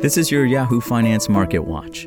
This is your Yahoo Finance Market Watch.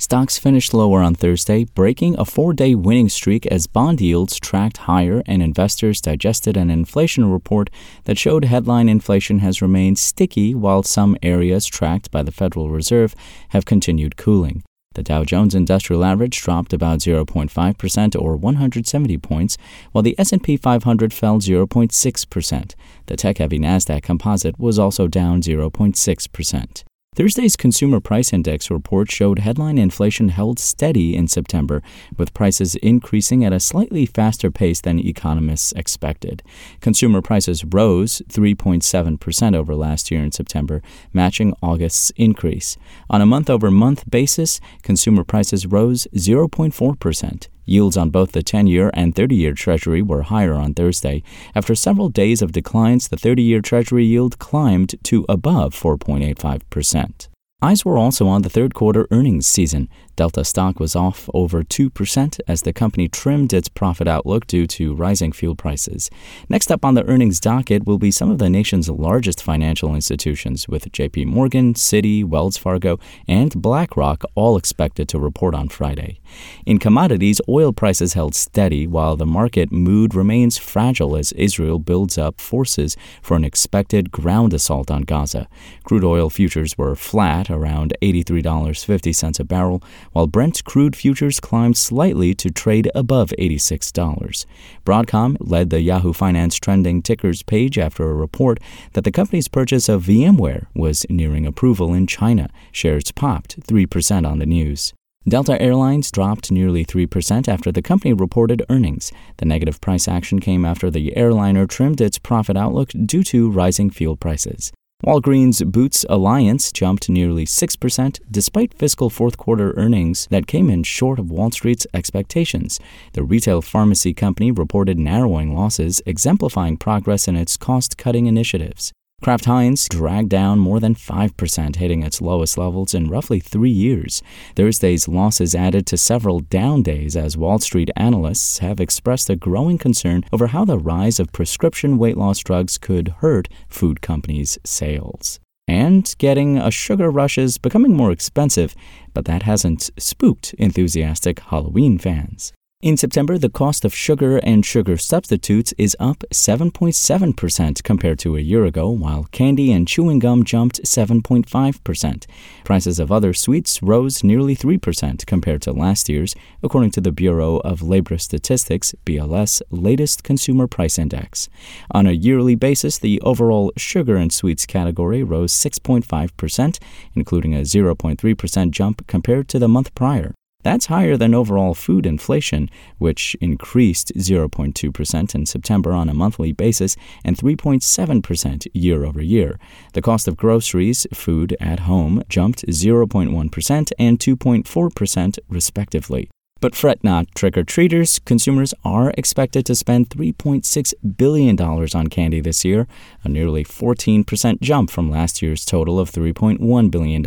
Stocks finished lower on Thursday, breaking a four day winning streak as bond yields tracked higher and investors digested an inflation report that showed headline inflation has remained sticky while some areas tracked by the Federal Reserve have continued cooling. The Dow Jones Industrial Average dropped about 0.5% or 170 points, while the S&P 500 fell 0.6%. The tech-heavy Nasdaq Composite was also down 0.6%. Thursday's Consumer Price Index report showed headline inflation held steady in September, with prices increasing at a slightly faster pace than economists expected. Consumer prices rose 3.7% over last year in September, matching August's increase. On a month over month basis, consumer prices rose 0.4%. Yields on both the 10 year and 30 year Treasury were higher on Thursday. After several days of declines, the 30 year Treasury yield climbed to above 4.85%. Eyes were also on the third quarter earnings season. Delta stock was off over 2% as the company trimmed its profit outlook due to rising fuel prices. Next up on the earnings docket will be some of the nation's largest financial institutions, with JP Morgan, Citi, Wells Fargo, and BlackRock all expected to report on Friday. In commodities, oil prices held steady while the market mood remains fragile as Israel builds up forces for an expected ground assault on Gaza. Crude oil futures were flat around $83.50 a barrel, while Brent crude futures climbed slightly to trade above $86. Broadcom led the Yahoo Finance trending tickers page after a report that the company's purchase of VMware was nearing approval in China. Shares popped 3% on the news. Delta Airlines dropped nearly 3% after the company reported earnings. The negative price action came after the airliner trimmed its profit outlook due to rising fuel prices. Walgreens Boots Alliance jumped nearly 6% despite fiscal fourth quarter earnings that came in short of Wall Street's expectations. The retail pharmacy company reported narrowing losses, exemplifying progress in its cost cutting initiatives. Kraft Heinz dragged down more than 5%, hitting its lowest levels in roughly three years. Thursday's losses added to several down days as Wall Street analysts have expressed a growing concern over how the rise of prescription weight loss drugs could hurt food companies' sales. And getting a sugar rush is becoming more expensive, but that hasn't spooked enthusiastic Halloween fans. In September, the cost of sugar and sugar substitutes is up 7.7% compared to a year ago, while candy and chewing gum jumped 7.5%. Prices of other sweets rose nearly 3% compared to last year's, according to the Bureau of Labor Statistics BLS latest consumer price index. On a yearly basis, the overall sugar and sweets category rose 6.5%, including a 0.3% jump compared to the month prior. That's higher than overall food inflation, which increased 0.2% in September on a monthly basis and 3.7% year over year. The cost of groceries, food at home, jumped 0.1% and 2.4% respectively. But fret not, trick or treaters. Consumers are expected to spend $3.6 billion on candy this year, a nearly 14% jump from last year's total of $3.1 billion.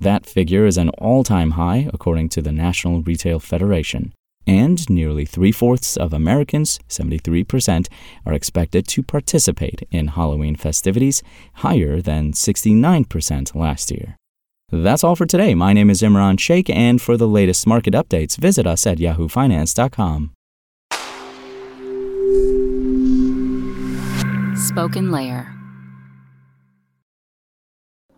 That figure is an all time high, according to the National Retail Federation. And nearly three fourths of Americans, 73%, are expected to participate in Halloween festivities, higher than 69% last year. That's all for today. My name is Imran Sheikh, and for the latest market updates, visit us at yahoofinance.com. Spoken Layer.